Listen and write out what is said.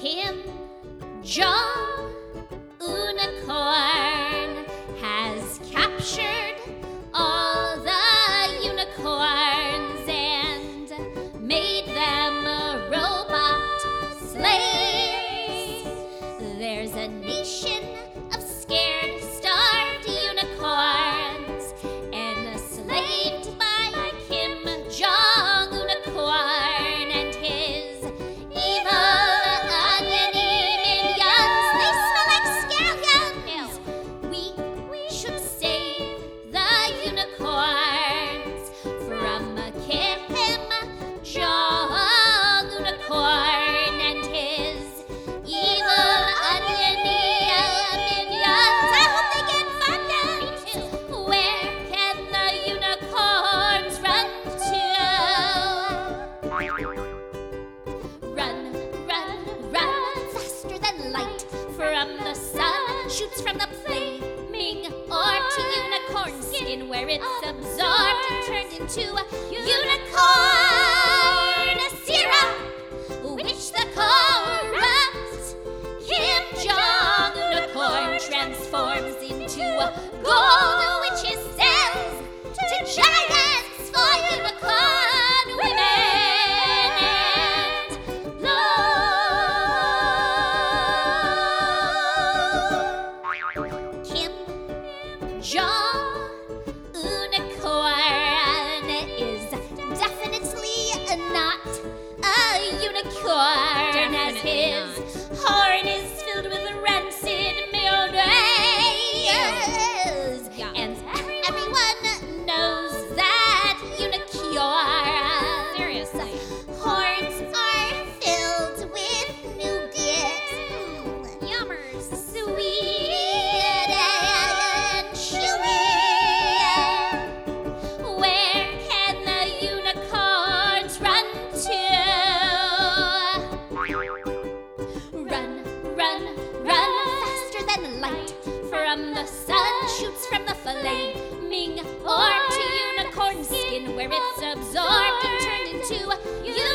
Kim Jong Unicorn has captured all the unicorns from the sun. Shoots from the flaming orb to unicorn skin, where it's absorbed and turned into a unicorn syrup, which the corrupt Kim Jong Unicorn transforms into a gold, which he sells to giants Jong Unicorn is definitely not a unicorn, as his horn The sun shoots from the flaming orb to unicorn skin, where it's absorbed and turned into unicorn